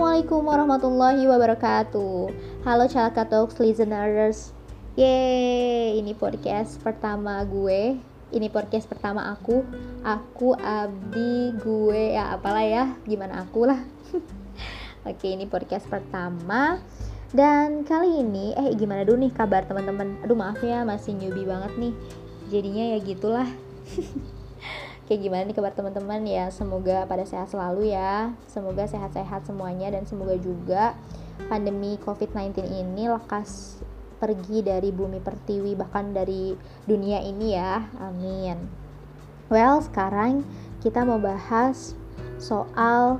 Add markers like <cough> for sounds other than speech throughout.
Assalamualaikum warahmatullahi wabarakatuh. Halo Calaka Talks listeners. Yeay, ini podcast pertama gue. Ini podcast pertama aku. Aku, Abdi, gue, ya apalah ya. Gimana aku lah. <laughs> Oke, ini podcast pertama. Dan kali ini, eh gimana dulu nih kabar teman-teman? Aduh maaf ya, masih newbie banget nih. Jadinya ya gitulah <laughs> kayak gimana nih kabar teman-teman? Ya semoga pada sehat selalu ya. Semoga sehat-sehat semuanya dan semoga juga pandemi COVID-19 ini lekas pergi dari bumi pertiwi bahkan dari dunia ini ya. Amin. Well sekarang kita mau bahas soal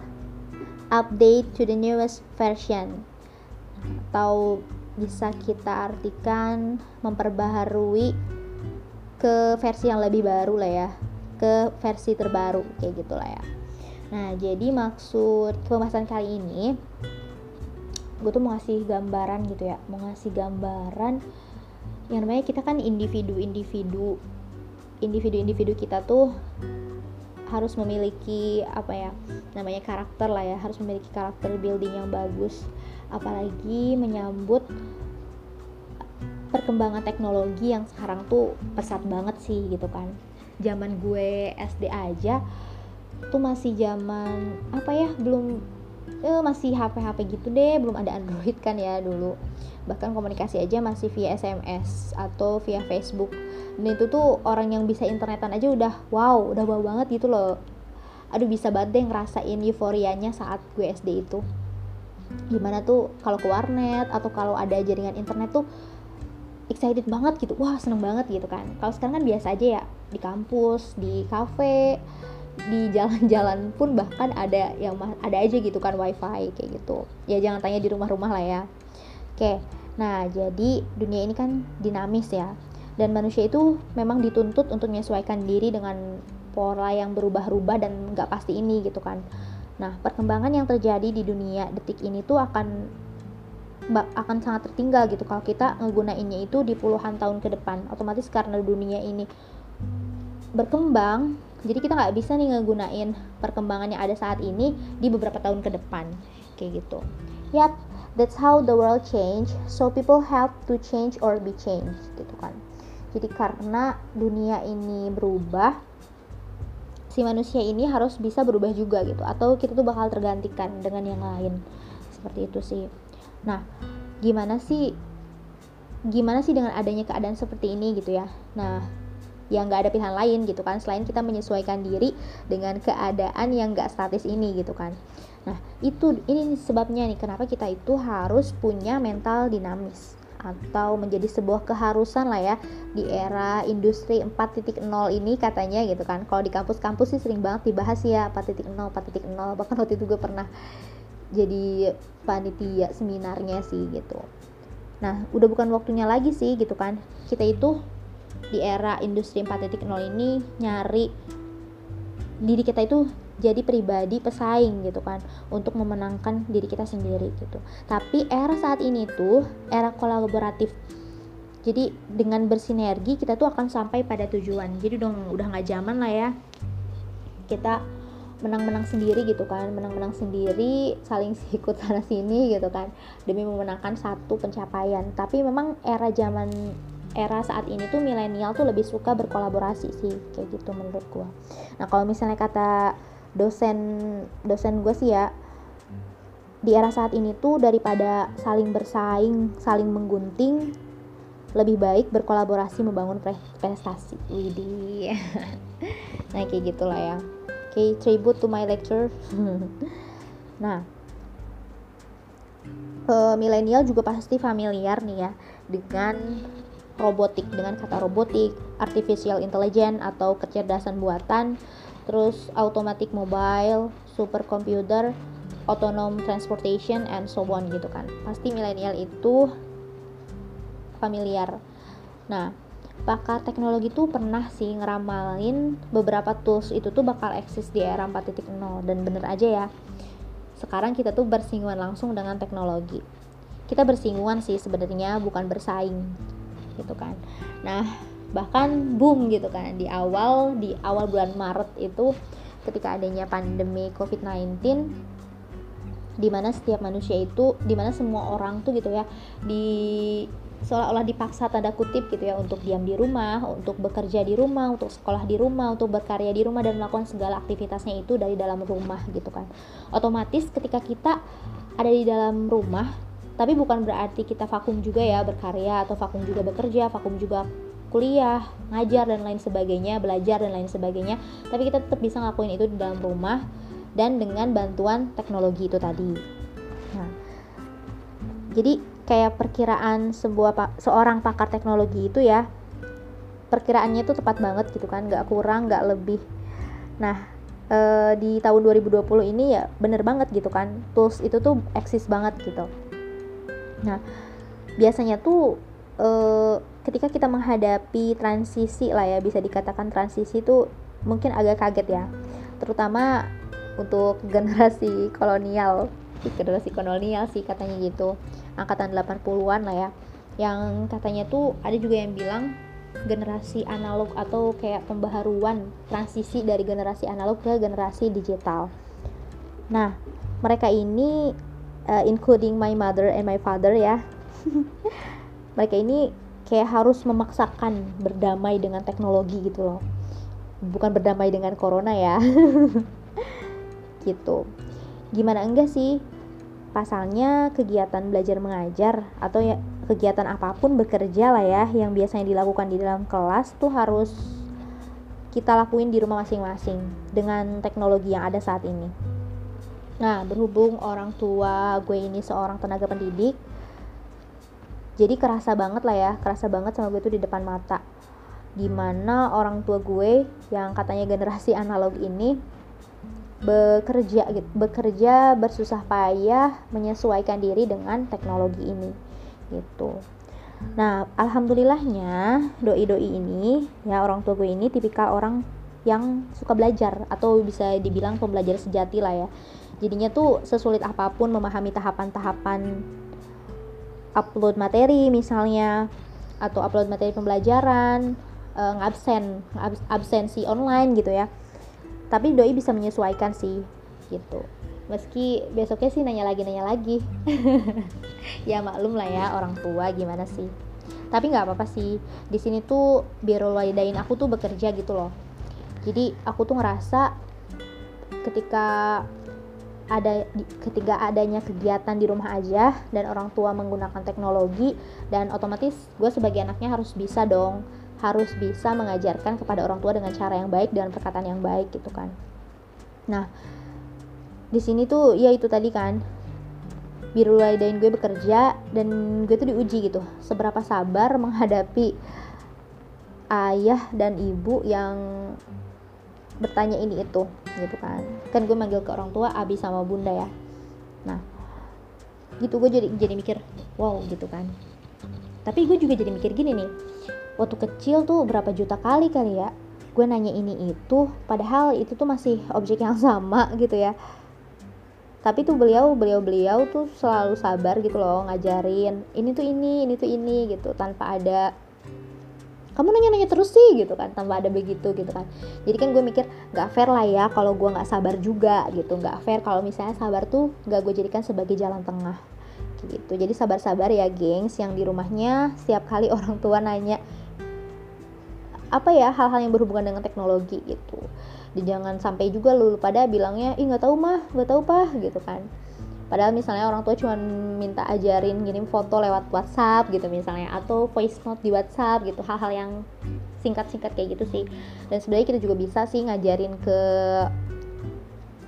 update to the newest version. Atau bisa kita artikan memperbaharui ke versi yang lebih baru lah ya ke versi terbaru kayak gitulah ya. Nah jadi maksud pembahasan kali ini gue tuh mau ngasih gambaran gitu ya. Mau ngasih gambaran yang namanya kita kan individu-individu individu-individu kita tuh harus memiliki apa ya namanya karakter lah ya. Harus memiliki karakter building yang bagus. Apalagi menyambut perkembangan teknologi yang sekarang tuh pesat banget sih gitu kan zaman gue SD aja tuh masih zaman apa ya belum eh, masih HP HP gitu deh belum ada Android kan ya dulu. Bahkan komunikasi aja masih via SMS atau via Facebook. Dan itu tuh orang yang bisa internetan aja udah wow udah wow banget gitu loh. Aduh bisa banget deh ngerasain euforianya saat gue SD itu. Gimana tuh kalau ke warnet atau kalau ada jaringan internet tuh excited banget gitu. Wah seneng banget gitu kan. Kalau sekarang kan biasa aja ya di kampus di kafe di jalan-jalan pun bahkan ada yang ada aja gitu kan wifi kayak gitu. Ya jangan tanya di rumah-rumah lah ya. Oke nah jadi dunia ini kan dinamis ya. Dan manusia itu memang dituntut untuk menyesuaikan diri dengan pola yang berubah-ubah dan nggak pasti ini gitu kan. Nah perkembangan yang terjadi di dunia detik ini tuh akan akan sangat tertinggal gitu. Kalau kita ngegunainnya itu di puluhan tahun ke depan otomatis karena dunia ini berkembang jadi kita nggak bisa nih ngegunain perkembangan yang ada saat ini di beberapa tahun ke depan. Kayak gitu. Yap that's how the world change. So people have to change or be changed gitu kan. Jadi karena dunia ini berubah si manusia ini harus bisa berubah juga gitu. Atau kita tuh bakal tergantikan dengan yang lain. Seperti itu sih. Nah, gimana sih gimana sih dengan adanya keadaan seperti ini gitu ya? Nah, yang nggak ada pilihan lain gitu kan selain kita menyesuaikan diri dengan keadaan yang nggak statis ini gitu kan. Nah, itu ini sebabnya nih kenapa kita itu harus punya mental dinamis atau menjadi sebuah keharusan lah ya di era industri 4.0 ini katanya gitu kan. Kalau di kampus-kampus sih sering banget dibahas ya 4.0 4.0 bahkan waktu itu gue pernah jadi panitia seminarnya sih gitu nah udah bukan waktunya lagi sih gitu kan kita itu di era industri 4.0 ini nyari diri kita itu jadi pribadi pesaing gitu kan untuk memenangkan diri kita sendiri gitu. Tapi era saat ini tuh era kolaboratif. Jadi dengan bersinergi kita tuh akan sampai pada tujuan. Jadi dong udah nggak zaman lah ya. Kita menang-menang sendiri gitu kan menang-menang sendiri saling <laughs> ikut sana sini gitu kan demi memenangkan satu pencapaian. Tapi memang era zaman era saat ini tuh milenial tuh lebih suka berkolaborasi sih kayak gitu menurut gua. Nah kalau misalnya kata dosen dosen gue sih ya di era saat ini tuh daripada saling bersaing saling menggunting lebih baik berkolaborasi membangun prestasi. Widih. <laughs> Nah kayak gitulah ya. Okay, tribute to my lecture. <laughs> Nah uh, milenial juga pasti familiar nih ya dengan robotik dengan kata robotik artificial intelligence atau kecerdasan buatan terus automatic mobile supercomputer autonom transportation and so on gitu kan. Pasti milenial itu familiar. Nah pakar teknologi tuh pernah sih ngeramalin beberapa tools itu tuh bakal eksis di era 4.0 dan bener aja ya. Sekarang kita tuh bersinggungan langsung dengan teknologi. Kita bersinggungan sih sebenarnya bukan bersaing gitu kan nah bahkan boom gitu kan di awal di awal bulan Maret itu ketika adanya pandemi COVID-19 di mana setiap manusia itu di mana semua orang tuh gitu ya di seolah-olah dipaksa tanda kutip gitu ya untuk diam di rumah, untuk bekerja di rumah, untuk sekolah di rumah, untuk berkarya di rumah dan melakukan segala aktivitasnya itu dari dalam rumah gitu kan. Otomatis ketika kita ada di dalam rumah, tapi bukan berarti kita vakum juga ya berkarya atau vakum juga bekerja, vakum juga kuliah, ngajar dan lain sebagainya, belajar dan lain sebagainya, tapi kita tetap bisa ngelakuin itu di dalam rumah dan dengan bantuan teknologi itu tadi. Nah, jadi kayak perkiraan sebuah seorang pakar teknologi itu ya, perkiraannya itu tepat banget gitu kan, nggak kurang, nggak lebih. Nah, e, di tahun 2020 ini ya bener banget gitu kan, tools itu tuh eksis banget gitu. Nah, biasanya tuh e, ketika kita menghadapi transisi lah ya, bisa dikatakan transisi itu mungkin agak kaget ya, terutama untuk <laughs> generasi kolonial generasi kolonial sih katanya gitu. Angkatan 80-an lah ya. Yang katanya tuh ada juga yang bilang generasi analog atau kayak pembaharuan transisi dari generasi analog ke generasi digital. Nah mereka ini uh, including my mother and my father ya. <laughs> Mereka ini kayak harus memaksakan berdamai dengan teknologi gitu loh. Bukan berdamai dengan corona ya. <laughs> Gitu. Gimana enggak sih? Pasalnya kegiatan belajar mengajar atau ya kegiatan apa pun bekerja lah ya yang biasanya dilakukan di dalam kelas tuh harus kita lakuin di rumah masing-masing dengan teknologi yang ada saat ini. Nah, berhubung orang tua gue ini seorang tenaga pendidik, jadi kerasa banget lah ya, kerasa banget sama gue tuh di depan mata. Gimana orang tua gue yang katanya generasi analog ini bekerja bekerja bersusah payah menyesuaikan diri dengan teknologi ini gitu. Nah, alhamdulillahnya doi-doi ini ya orang tua gue ini tipikal orang yang suka belajar atau bisa dibilang pembelajar sejati lah ya. Jadinya tuh sesulit apa pun memahami tahapan-tahapan upload materi misalnya atau upload materi pembelajaran, uh, ngabsen, absensi online gitu ya. Tapi doi bisa menyesuaikan sih gitu. Meski besoknya sih nanya lagi nanya lagi. <laughs> Ya maklum lah ya orang tua gimana sih. Tapi nggak apa-apa sih di sini tuh biro walidain aku tuh bekerja gitu loh. Jadi aku tuh ngerasa ketika ada ketika adanya kegiatan di rumah aja dan orang tua menggunakan teknologi dan otomatis gue sebagai anaknya harus bisa dong harus bisa mengajarkan kepada orang tua dengan cara yang baik dan perkataan yang baik gitu kan. Nah di sini tuh ya itu tadi kan biru walidain gue bekerja dan gue tuh diuji gitu seberapa sabar menghadapi ayah dan ibu yang bertanya ini itu gitu kan. Kan gue manggil ke orang tua abi sama bunda ya. Nah gitu gue jadi jadi mikir wow gitu kan. Tapi gue juga jadi mikir gini nih waktu kecil tuh berapa juta kali kali ya gue nanya ini itu padahal itu tuh masih objek yang <laughs> sama gitu ya. Tapi tuh beliau beliau beliau tuh selalu sabar gitu loh ngajarin ini tuh ini ini tuh ini gitu tanpa ada kamu nanya-nanya terus sih gitu kan tanpa ada begitu gitu kan. Jadi kan gue mikir nggak fair lah ya kalau gue nggak sabar juga gitu. Nggak fair kalau misalnya sabar tuh nggak gue jadikan sebagai jalan tengah gitu. Jadi sabar-sabar ya gengs yang di rumahnya setiap kali <laughs> orang tua nanya apa ya hal-hal yang berhubungan dengan teknologi? gitu. Jangan sampai juga lu pada bilangnya ih nggak tahu mah. Nggak tahu pah gitu kan padahal misalnya orang tua cuma minta ajarin ngirim foto lewat WhatsApp gitu misalnya atau voice note di WhatsApp gitu hal-hal yang singkat-singkat kayak gitu sih. Dan sebenarnya kita juga bisa sih ngajarin ke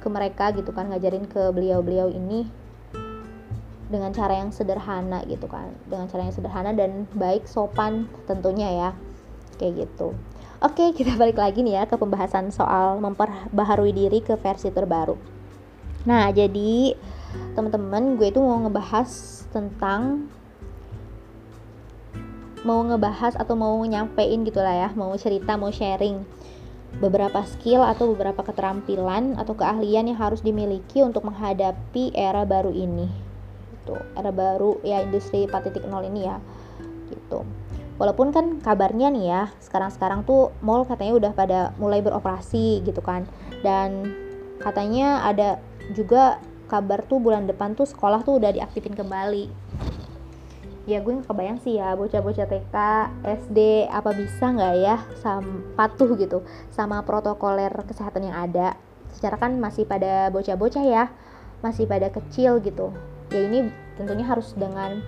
ke mereka gitu kan ngajarin ke beliau-beliau ini dengan cara yang sederhana gitu kan dengan cara yang sederhana dan baik sopan tentunya ya kayak gitu. Oke <laughs> kita balik lagi nih ya ke pembahasan soal memperbaharui diri ke versi terbaru. Nah jadi teman-teman gue itu mau ngebahas tentang mau ngebahas atau mau nyampein gitu lah ya mau cerita mau sharing beberapa skill atau beberapa keterampilan atau keahlian yang harus dimiliki untuk menghadapi era baru ini. Gitu era baru ya industri 4.0 ini ya gitu. Walaupun kan kabarnya nih ya sekarang-sekarang tuh mall katanya udah pada mulai beroperasi gitu kan. Dan katanya ada juga kabar tuh bulan depan tuh sekolah tuh udah diaktifin kembali. Ya gue nggak kebayang sih ya bocah-bocah TK, SD apa bisa nggak ya sam patuh gitu sama protokoler kesehatan yang ada. Secara kan masih pada bocah-bocah ya masih pada kecil gitu. Ya ini tentunya harus dengan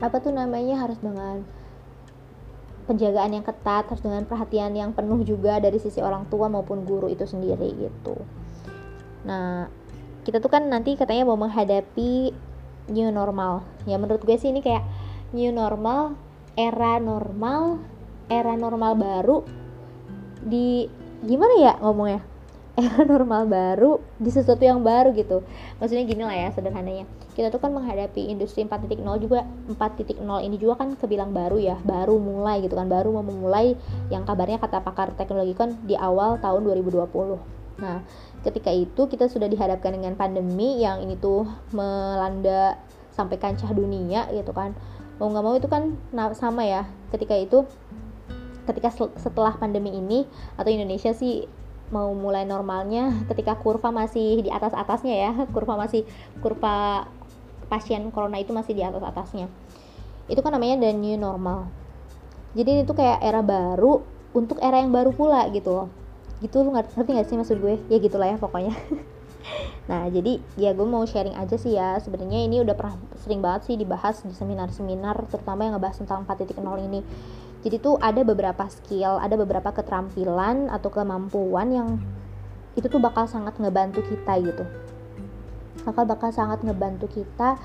apa tuh namanya harus dengan penjagaan yang ketat harus dengan perhatian yang penuh juga dari sisi orang tua maupun guru itu sendiri gitu. Nah kita tuh kan nanti katanya mau menghadapi new normal. Ya menurut gue sih ini kayak new normal era normal era normal baru di gimana ya ngomongnya? <laughs> Era normal baru di sesuatu yang baru gitu. Maksudnya gini lah ya sederhananya. Kita tuh kan menghadapi industri 4.0 juga 4.0 ini juga kan kebilang baru ya baru mulai gitu kan baru mau memulai yang kabarnya kata pakar teknologi kan di awal tahun 2020 nah ketika itu kita sudah dihadapkan dengan pandemi yang ini tuh melanda sampai kancah dunia gitu kan. Mau nggak mau itu kan sama ya. Ketika itu ketika setelah pandemi ini atau Indonesia sih mau mulai normalnya ketika kurva masih di atas atasnya ya kurva masih kurva pasien corona itu masih di atas atasnya itu kan namanya the new normal. Jadi itu kayak era baru untuk era yang baru pula gitu loh gitu lu ngerti gak sih maksud gue? Ya gitulah ya pokoknya. <laughs> Nah jadi ya gue mau sharing aja sih ya. Sebenarnya ini udah pernah sering banget sih dibahas di seminar-seminar terutama yang ngebahas tentang 4.0 ini. Jadi tuh ada beberapa skill ada beberapa keterampilan atau kemampuan yang itu tuh bakal sangat ngebantu kita gitu. Bakal bakal sangat ngebantu kita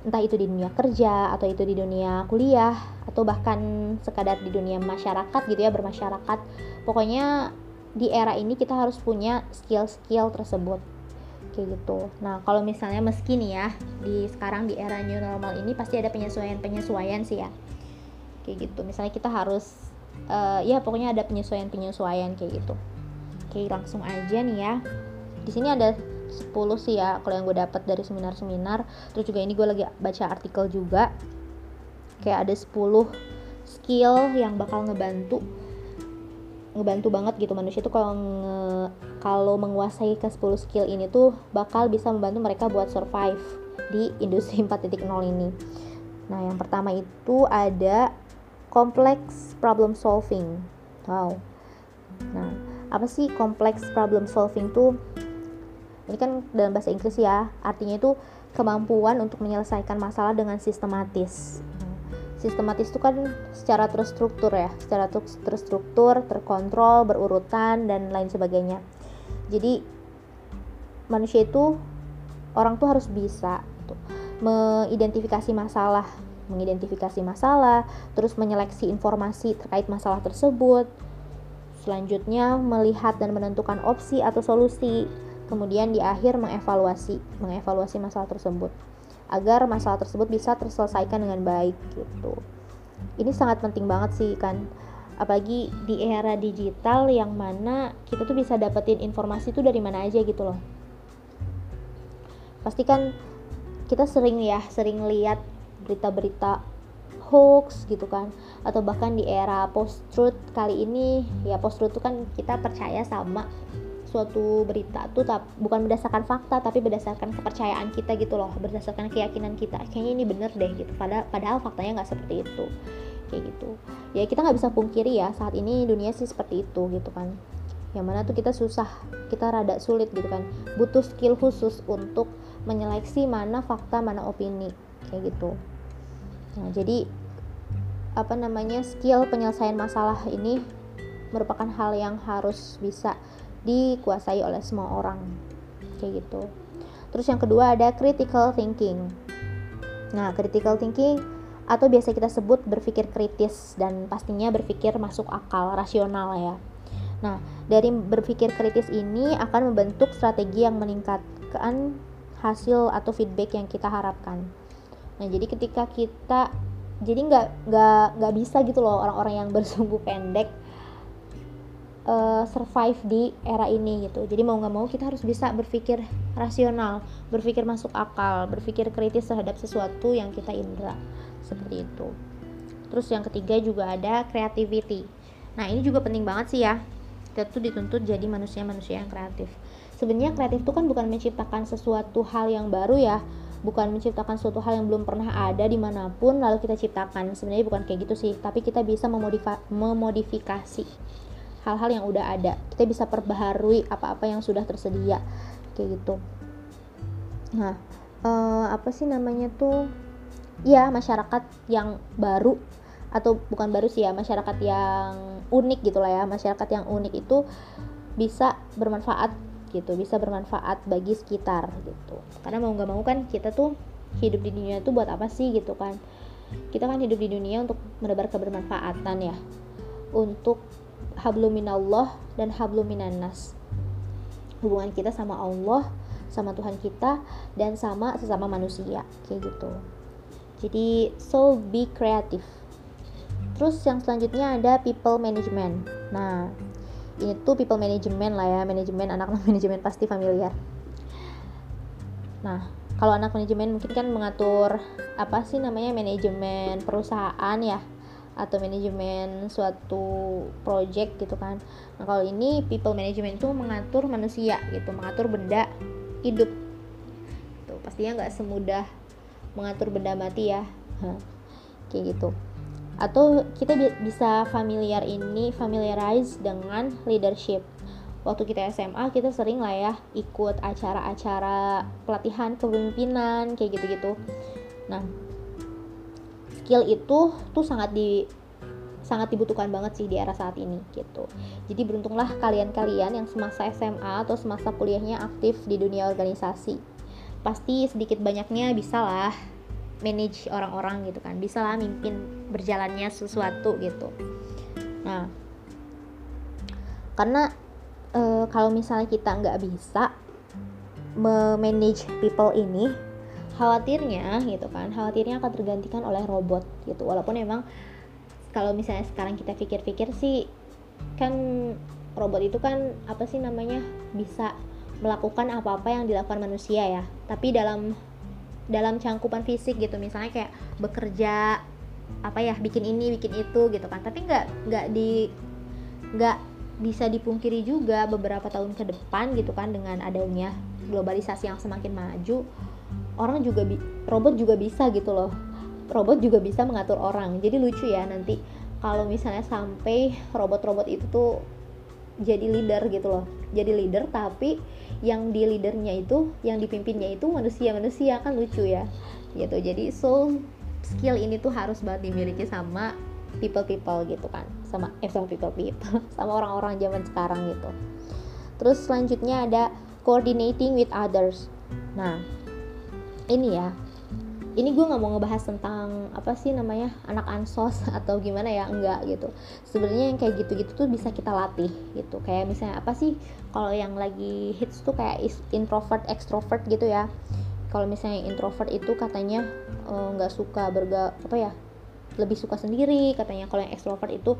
entah itu di dunia kerja atau itu di dunia kuliah atau bahkan sekadar di dunia masyarakat gitu ya bermasyarakat. Pokoknya di era ini kita harus punya skill-skill tersebut. Kayak gitu. Nah kalau misalnya meski nih ya di sekarang di era new normal ini pasti ada penyesuaian-penyesuaian sih ya. Kayak gitu. Misalnya kita harus uh, ya pokoknya ada penyesuaian-penyesuaian kayak gitu. Oke langsung aja nih ya. Di sini ada 10 sih ya kalau yang gue dapat dari seminar-seminar. Terus juga ini gue lagi baca artikel juga. Kayak ada 10 skill yang bakal ngebantu ngebantu banget gitu manusia tuh kalau kalau menguasai ke 10 skill ini tuh bakal bisa membantu mereka buat survive di industri <laughs> 4.0 ini. Nah, yang pertama itu ada complex problem solving. Wow. Nah, apa sih complex problem solving tuh? ini kan dalam bahasa Inggris ya artinya itu kemampuan untuk menyelesaikan masalah dengan sistematis sistematis itu kan secara terstruktur ya secara terstruktur terkontrol berurutan dan lain sebagainya. Jadi manusia itu orang tuh harus bisa tuh, mengidentifikasi masalah mengidentifikasi masalah terus menyeleksi informasi terkait masalah tersebut selanjutnya melihat dan menentukan opsi atau solusi kemudian di akhir mengevaluasi mengevaluasi masalah tersebut agar masalah tersebut bisa terselesaikan dengan baik gitu. Ini sangat penting banget sih kan. Apalagi di era digital yang mana kita tuh bisa dapetin informasi tuh dari mana aja gitu loh. Pasti kan kita sering ya sering lihat berita-berita hoax gitu kan. Atau bahkan di era post truth kali ini ya post truth itu kan kita percaya sama suatu berita tuh tak, bukan berdasarkan fakta tapi berdasarkan kepercayaan kita gitu loh berdasarkan keyakinan kita. Kayaknya ini bener deh gitu padahal padahal faktanya nggak seperti itu. Kayak gitu. Ya kita nggak bisa pungkiri ya saat ini dunia sih seperti itu gitu kan. Yang mana tuh kita susah kita rada sulit gitu kan. Butuh skill khusus untuk menyeleksi mana fakta mana opini kayak gitu. Nah jadi apa namanya skill penyelesaian masalah ini merupakan hal yang harus bisa dikuasai oleh semua orang. Kayak gitu. Terus yang kedua ada critical thinking. Nah critical thinking atau biasa kita sebut berpikir kritis dan pastinya berpikir masuk akal rasional ya. Nah dari berpikir kritis ini akan membentuk strategi yang meningkatkan hasil atau feedback yang kita harapkan. Nah jadi ketika kita jadi nggak nggak nggak bisa gitu loh orang-orang yang <laughs> bersumbu pendek uh, survive di era ini gitu. Jadi mau nggak mau kita harus bisa berpikir rasional berpikir masuk akal berpikir kritis terhadap sesuatu yang kita indra seperti itu. Terus yang ketiga juga ada creativity. Nah ini juga penting banget sih ya. Kita tuh dituntut jadi manusia-manusia yang kreatif. Sebenarnya kreatif itu kan bukan menciptakan sesuatu hal yang baru ya. Bukan menciptakan suatu hal yang belum pernah ada di mana pun lalu kita ciptakan. Sebenarnya bukan kayak gitu sih tapi kita bisa memodifikasi hal-hal yang udah ada. Kita bisa perbaharui apa-apa yang sudah tersedia kayak gitu. Nah uh, apa sih namanya tuh? Ya masyarakat yang baru atau bukan baru sih ya masyarakat yang unik gitu lah ya. Masyarakat yang unik itu bisa bermanfaat gitu bisa bermanfaat bagi sekitar gitu. Karena mau nggak mau kan kita tuh hidup di dunia itu buat apa sih gitu kan? Kita kan hidup di dunia untuk menebar kebermanfaatan ya. Untuk habluminallah dan habluminanas hubungan kita sama Allah sama Tuhan kita dan sama sesama manusia. Kayak gitu. Jadi so be creative. Terus yang selanjutnya ada people management. Nah ini tuh people management lah ya. Manajemen anak-anak <laughs> manajemen pasti familiar. Nah kalau anak manajemen mungkin kan mengatur apa sih namanya manajemen perusahaan ya atau manajemen suatu project gitu kan. Nah kalau ini people management itu mengatur manusia gitu mengatur benda hidup. Tuh pastinya nggak semudah mengatur benda mati ya. <laughs> Kayak gitu. Atau kita bi bisa familiar ini familiarize dengan leadership. Waktu kita SMA kita sering lah ya ikut acara-acara pelatihan kepemimpinan kayak gitu-gitu. Nah skill itu tuh sangat di sangat dibutuhkan banget sih di era saat ini gitu. Jadi beruntunglah kalian-kalian yang semasa SMA atau semasa kuliahnya aktif di dunia organisasi. Pasti sedikit banyaknya bisa lah manage orang-orang gitu kan bisa lah mimpin berjalannya sesuatu gitu. Nah karena e, kalau misalnya kita nggak bisa memanage people ini khawatirnya gitu kan khawatirnya akan tergantikan oleh robot gitu. Walaupun emang kalau misalnya sekarang kita pikir-pikir sih kan robot itu kan apa sih namanya bisa melakukan apa-apa yang dilakukan manusia ya. Tapi dalam dalam cangkupan fisik gitu misalnya kayak bekerja apa ya bikin ini bikin itu gitu kan. Tapi nggak nggak di nggak bisa dipungkiri juga beberapa tahun ke depan gitu kan dengan adanya globalisasi yang semakin maju orang juga bi robot juga bisa gitu loh. Robot juga bisa mengatur orang. Jadi lucu ya nanti kalau misalnya sampai robot-robot itu tuh jadi leader gitu loh. Jadi leader tapi yang di leadernya itu yang dipimpinnya itu manusia-manusia kan lucu ya. Gitu. Jadi so skill ini tuh harus banget dimiliki sama people people gitu kan. Sama eh sama people people <laughs> sama orang-orang zaman sekarang gitu. Terus selanjutnya ada coordinating with others. Nah ini ya. Ini gue nggak mau ngebahas tentang apa sih namanya anak ansos <laughs> atau gimana ya enggak gitu. Sebenarnya yang kayak gitu-gitu tuh bisa kita latih gitu. Kayak misalnya apa sih kalau yang lagi hits tuh kayak introvert extrovert gitu ya. Kalau misalnya introvert itu katanya eh, nggak uh, suka berga apa ya lebih suka sendiri. Katanya kalau yang extrovert itu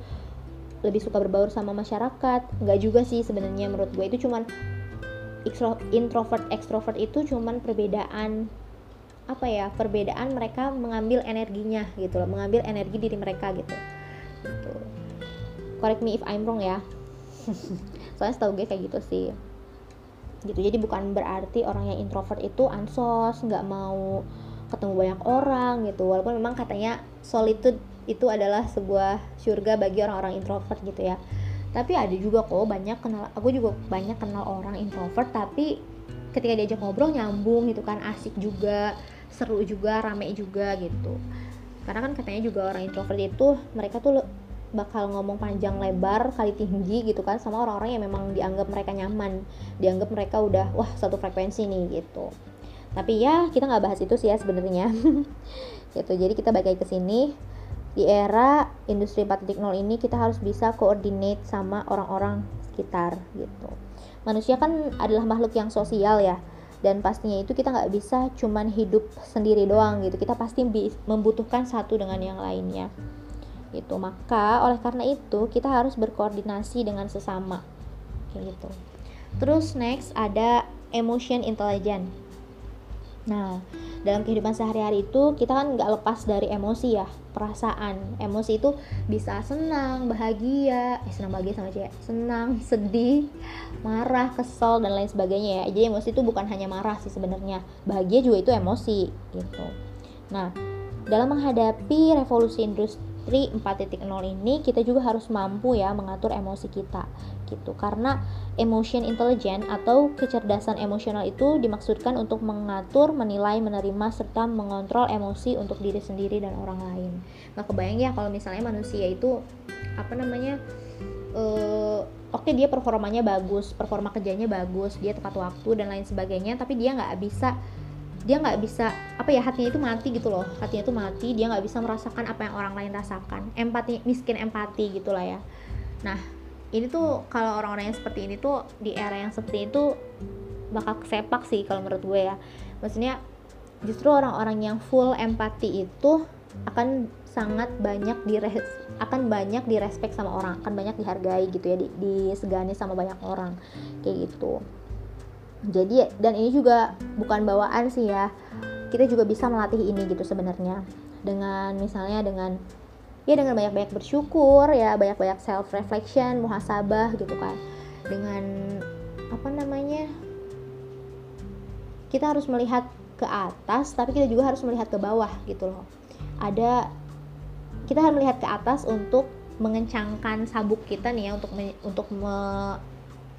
lebih suka berbaur sama masyarakat. Nggak juga sih sebenarnya menurut gue itu cuman introvert extrovert itu cuman perbedaan apa ya perbedaan mereka mengambil energinya gitu loh mengambil energi diri mereka gitu. Gitu. Correct me if I'm wrong ya. <laughs> Soalnya setahu gue kayak gitu sih. Gitu. Jadi bukan berarti orang yang introvert itu ansos nggak mau ketemu banyak orang gitu. Walaupun memang katanya solitude itu adalah sebuah surga bagi orang-orang introvert gitu ya. Tapi ada juga kok banyak kenal aku juga banyak kenal orang introvert tapi ketika diajak ngobrol nyambung gitu kan asik juga seru juga rame juga gitu. Karena kan katanya juga orang introvert itu mereka tuh bakal ngomong panjang lebar kali tinggi gitu kan sama orang-orang yang memang dianggap mereka nyaman. Dianggap mereka udah wah satu frekuensi nih gitu. Tapi ya kita nggak bahas itu sih ya sebenarnya. <laughs> Gitu jadi kita balik ke sini. Di era industri 4.0 ini kita harus bisa coordinate sama orang-orang sekitar gitu. Manusia kan adalah makhluk yang sosial ya dan pastinya itu kita nggak bisa cuman hidup sendiri doang gitu. Kita pasti membutuhkan satu dengan yang lainnya. Itu maka oleh karena itu kita harus berkoordinasi dengan sesama. Kayak gitu. Terus next ada emotion intelligence. Nah dalam kehidupan sehari-hari itu kita kan nggak lepas dari emosi ya perasaan. Emosi itu bisa senang bahagia eh senang bahagia sama ya senang <laughs> sedih marah kesel dan lain sebagainya ya. Jadi emosi itu bukan hanya marah sih sebenarnya bahagia juga itu emosi gitu. Nah dalam menghadapi revolusi industri 4.0 ini kita juga harus mampu ya mengatur emosi kita gitu. Karena emotion intelligence atau kecerdasan emosional itu dimaksudkan untuk mengatur, menilai, menerima serta mengontrol emosi untuk diri sendiri dan orang lain. Nah, kebayang ya kalau misalnya manusia itu apa namanya uh, oke dia performanya bagus, performa kerjanya bagus, dia tepat waktu dan lain sebagainya, tapi dia nggak bisa dia nggak bisa apa ya hatinya itu mati gitu loh. Hatinya itu mati dia nggak bisa merasakan apa yang orang lain rasakan. Empati miskin empati gitulah ya. Nah ini tuh kalau orang-orang yang seperti ini tuh di era yang seperti itu bakal sepak sih kalau menurut gue ya. Maksudnya justru orang-orang yang full empati itu akan sangat banyak di akan banyak direspek sama orang akan banyak dihargai gitu ya disegani sama banyak orang kayak gitu. Jadi dan ini juga bukan bawaan sih ya. Kita juga bisa melatih ini gitu sebenarnya. Dengan misalnya dengan ya dengan banyak-banyak bersyukur ya banyak-banyak self reflection muhasabah gitu kan. Dengan apa namanya kita harus melihat ke atas tapi kita juga harus melihat ke bawah gitu loh. Ada kita harus melihat ke atas untuk mengencangkan sabuk kita nih ya untuk me, untuk me,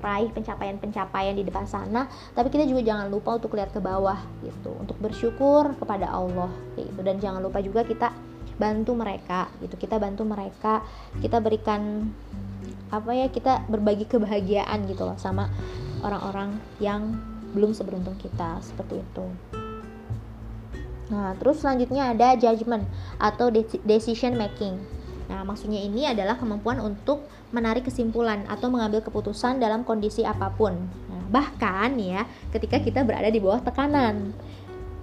raih pencapaian-pencapaian di depan sana. Tapi kita juga jangan lupa untuk lihat ke bawah gitu. Untuk bersyukur kepada Allah gitu. Dan jangan lupa juga kita bantu mereka gitu kita bantu mereka kita berikan apa ya kita berbagi kebahagiaan gitu loh sama orang-orang yang belum seberuntung kita seperti itu Nah, terus selanjutnya ada judgment atau decision making. Nah, maksudnya ini adalah kemampuan untuk menarik kesimpulan atau mengambil keputusan dalam kondisi apa pun. Nah, bahkan ya, ketika kita berada di bawah tekanan.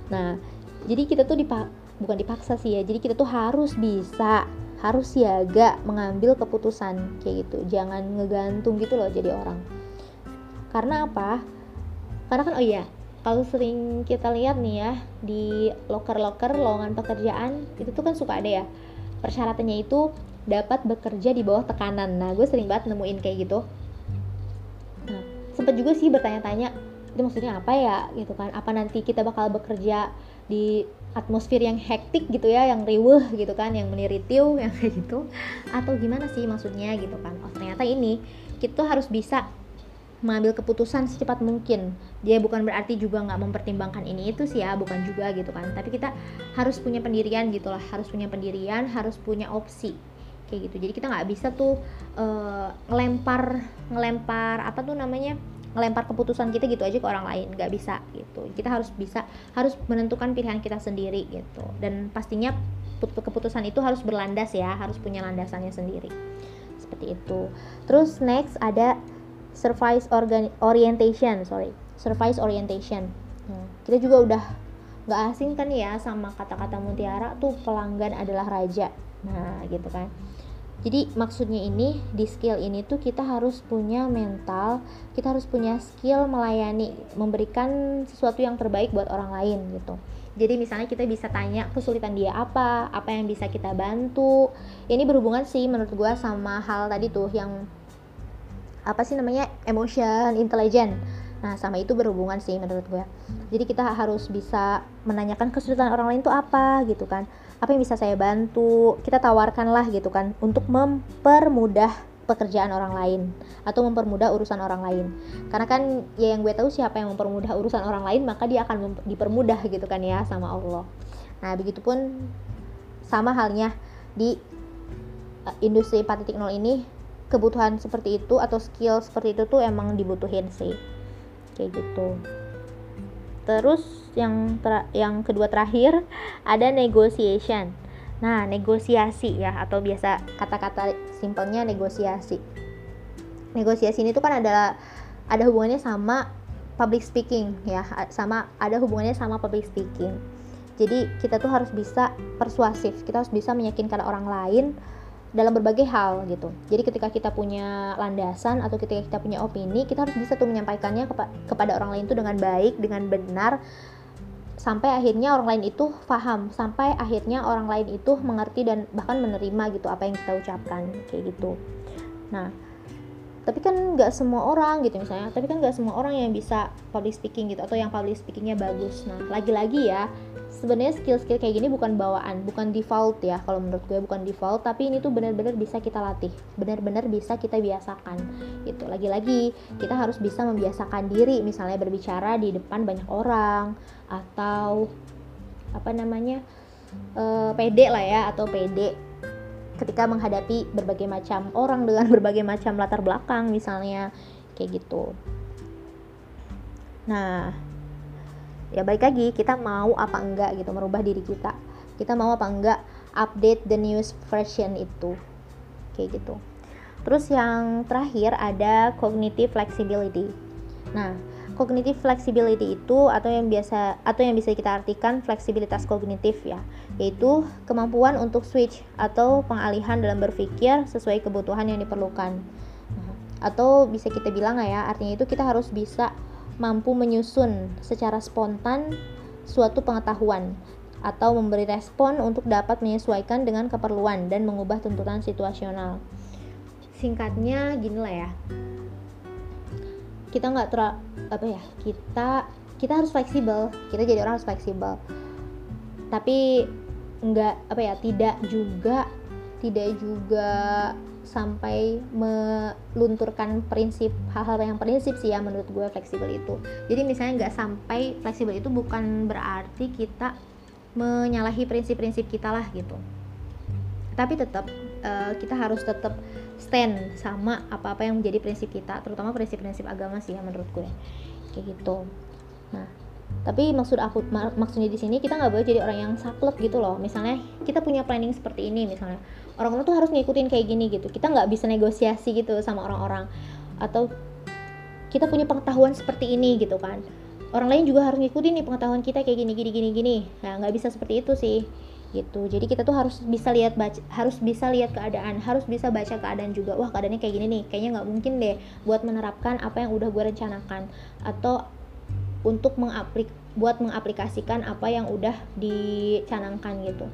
Nah, jadi kita tuh dipak bukan dipaksa sih ya. Jadi kita tuh harus bisa, harus siaga mengambil keputusan kayak gitu. Jangan ngegantung gitu loh jadi orang. Karena apa? Karena kan oh iya, kalau sering kita lihat nih ya di loker-loker lowongan pekerjaan itu tuh kan suka ada ya persyaratannya itu dapat bekerja di bawah tekanan nah gue sering banget nemuin kayak gitu nah sempet juga sih bertanya-tanya itu maksudnya apa ya gitu kan apa nanti kita bakal bekerja di atmosfer yang hektik gitu ya yang riuh gitu kan yang meniritiu <laughs> yang kayak gitu. Atau gimana sih maksudnya gitu kan? Oh ternyata ini kita harus bisa mengambil keputusan secepat mungkin. Dia bukan berarti juga nggak mempertimbangkan ini itu sih ya bukan juga gitu kan. Tapi kita harus punya pendirian gitulah harus punya pendirian harus punya opsi. Kayak gitu. Jadi kita nggak bisa tuh uh, ngelempar ngelempar apa tuh namanya ngelempar keputusan kita gitu aja ke orang lain nggak bisa gitu. Kita harus bisa harus menentukan pilihan kita sendiri gitu. Dan pastinya keputusan itu harus berlandas ya harus punya landasannya sendiri. Seperti itu. Terus next ada service organ orientation sorry. Service orientation. Hmm. kita juga udah nggak asing kan ya sama kata-kata mutiara tuh pelanggan adalah raja. Nah gitu kan jadi maksudnya ini di skill ini tuh kita harus punya mental kita harus punya skill melayani memberikan sesuatu yang terbaik buat orang lain gitu jadi misalnya kita bisa tanya kesulitan dia apa apa yang bisa kita bantu ini berhubungan sih menurut gue sama hal tadi tuh yang apa sih namanya emotion intelligent Nah, sama itu berhubungan sih menurut gue. Jadi kita harus bisa menanyakan kesulitan orang lain tuh apa gitu kan. Apa yang bisa saya bantu? Kita tawarkan lah gitu kan untuk mempermudah pekerjaan orang lain atau mempermudah urusan orang lain. Karena kan ya yang gue tahu siapa yang mempermudah urusan orang lain, maka dia akan dipermudah gitu kan ya sama Allah. Nah, begitupun sama halnya di uh, industri 4.0 ini kebutuhan seperti itu atau skill seperti itu tuh emang dibutuhin sih kayak gitu terus yang ter yang kedua terakhir ada negotiation. Nah negosiasi ya atau biasa kata-kata simpelnya negosiasi. Negosiasi ini tuh kan adalah ada hubungannya sama public speaking ya sama ada hubungannya sama public speaking. Jadi kita tuh harus bisa persuasif kita harus bisa meyakinkan orang lain dalam berbagai hal gitu. Jadi ketika kita punya landasan atau ketika kita punya opini, kita harus bisa tuh menyampaikannya kepa kepada orang lain tuh dengan baik, dengan benar sampai akhirnya orang lain itu paham sampai akhirnya orang lain itu mengerti dan bahkan menerima gitu apa yang kita ucapkan kayak gitu nah tapi kan nggak semua orang gitu misalnya. Tapi kan nggak semua orang yang bisa public speaking gitu atau yang public speakingnya bagus. Nah lagi-lagi ya sebenarnya skill-skill kayak gini bukan bawaan bukan default ya kalau menurut gue bukan default. Tapi ini tuh benar-benar bisa kita latih benar-benar bisa kita biasakan gitu. Lagi-lagi kita harus bisa membiasakan diri misalnya berbicara di depan banyak orang atau apa namanya uh, pede lah ya atau pede ketika menghadapi berbagai macam orang dengan <laughs> berbagai macam latar belakang misalnya kayak gitu. Nah ya baik lagi kita mau apa enggak gitu merubah diri kita. Kita mau apa enggak update the news version itu kayak gitu. Terus yang terakhir ada cognitive flexibility. Nah cognitive flexibility itu atau yang biasa atau yang bisa kita artikan fleksibilitas kognitif ya yaitu kemampuan untuk switch atau pengalihan dalam berpikir sesuai kebutuhan yang diperlukan nah, atau bisa kita bilang ya artinya itu kita harus bisa mampu menyusun secara spontan suatu pengetahuan atau memberi respon untuk dapat menyesuaikan dengan keperluan dan mengubah tuntutan situasional. Singkatnya gini lah ya. Kita nggak apa ya kita kita harus fleksibel. Kita jadi orang harus fleksibel. Tapi nggak apa ya tidak juga tidak juga sampai melunturkan prinsip hal-hal yang prinsip sih ya menurut gue fleksibel itu jadi misalnya nggak sampai fleksibel itu bukan berarti kita menyalahi prinsip-prinsip kita lah gitu tapi tetap uh, kita harus tetap stand sama apa-apa yang menjadi prinsip kita terutama prinsip-prinsip agama sih ya menurut gue. Kayak gitu. Nah tapi maksud aku mak maksudnya di sini kita nggak boleh jadi orang yang saklek gitu loh. Misalnya kita punya planning seperti ini misalnya. Orang-orang tuh harus ngikutin kayak gini gitu. Kita nggak bisa negosiasi gitu sama orang-orang. Atau kita punya pengetahuan seperti ini gitu kan. Orang lain juga harus ngikutin nih pengetahuan kita kayak gini gini gini gini. Nah nggak bisa seperti itu sih gitu. Jadi kita tuh harus bisa lihat baca harus bisa lihat keadaan harus bisa baca keadaan juga wah keadaannya kayak gini nih kayaknya nggak mungkin deh buat menerapkan apa yang udah gue rencanakan. Atau untuk mengaplik buat mengaplikasikan apa yang udah dicanangkan gitu.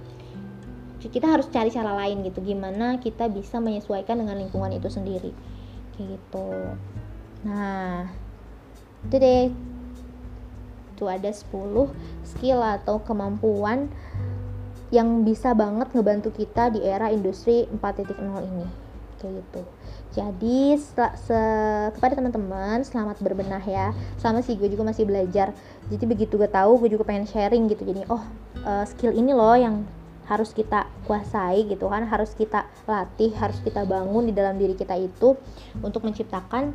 Kita harus cari cara lain gitu gimana kita bisa menyesuaikan dengan lingkungan itu sendiri. Gitu. Nah itu deh. Tuh ada 10 skill atau kemampuan yang bisa banget ngebantu kita di era industri 4.0 ini. Kayak gitu. Jadi se kepada teman-teman selamat berbenah ya. Sama sih gue juga masih belajar. Jadi begitu gue tahu gue juga pengen sharing gitu. Jadi oh uh, skill ini loh yang harus kita kuasai gitu kan. Harus kita latih harus kita bangun di dalam diri kita itu untuk menciptakan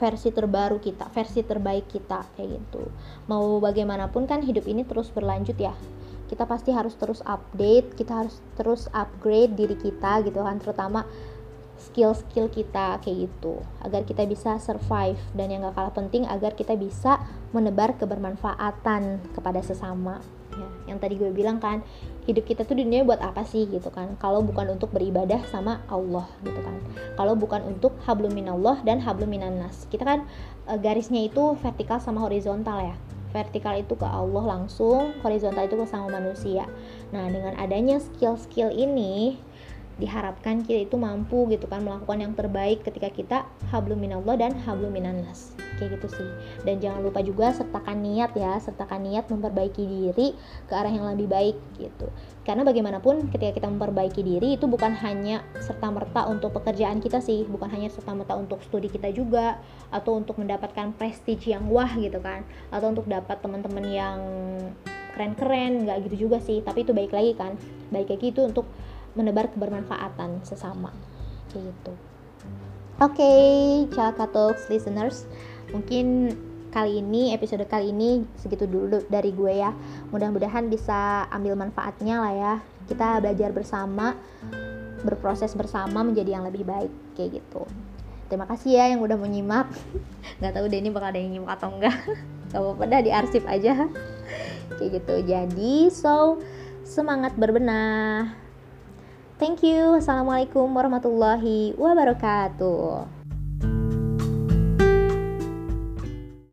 versi terbaru kita versi terbaik kita kayak gitu. Mau bagaimanapun kan hidup ini terus berlanjut ya kita pasti harus terus update kita harus terus upgrade diri kita gitu kan terutama skill-skill kita kayak gitu agar kita bisa survive. Dan yang gak kalah penting agar kita bisa menebar kebermanfaatan kepada sesama. Ya yang tadi gue bilang kan hidup kita tuh dunia buat apa sih gitu kan? Kalau bukan untuk beribadah sama Allah gitu kan. Kalau bukan untuk hablum minallah dan hablum minannas kita kan e, garisnya itu vertikal sama horizontal ya vertikal itu ke Allah langsung horizontal itu ke sama manusia. Nah dengan adanya skill-skill ini diharapkan kita itu mampu gitu kan melakukan yang terbaik ketika kita hablum minallah dan hablum minannas kayak gitu sih. Dan jangan lupa juga sertakan niat ya sertakan niat memperbaiki diri ke arah yang lebih baik gitu. Karena bagaimanapun ketika kita memperbaiki diri itu bukan hanya serta merta untuk pekerjaan kita sih bukan hanya serta merta untuk studi kita juga atau untuk mendapatkan prestige yang wah gitu kan atau untuk dapat teman-teman yang keren-keren nggak gitu juga sih. Tapi itu baik lagi kan baik lagi itu untuk menebar kebermanfaatan sesama kayak gitu. Oke okay, listeners mungkin kali ini episode kali ini segitu dulu dari gue ya. Mudah-mudahan bisa ambil manfaatnya lah ya. Kita belajar bersama berproses bersama menjadi yang lebih baik kayak gitu. Terima kasih ya yang udah menyimak <laughs> nggak tahu deh ini bakal ada yang nyimak atau enggak <laughs> gak apa-apa dah diarsip aja. <laughs> Kayak gitu. Jadi so semangat berbenah. Thank you. Assalamualaikum warahmatullahi wabarakatuh.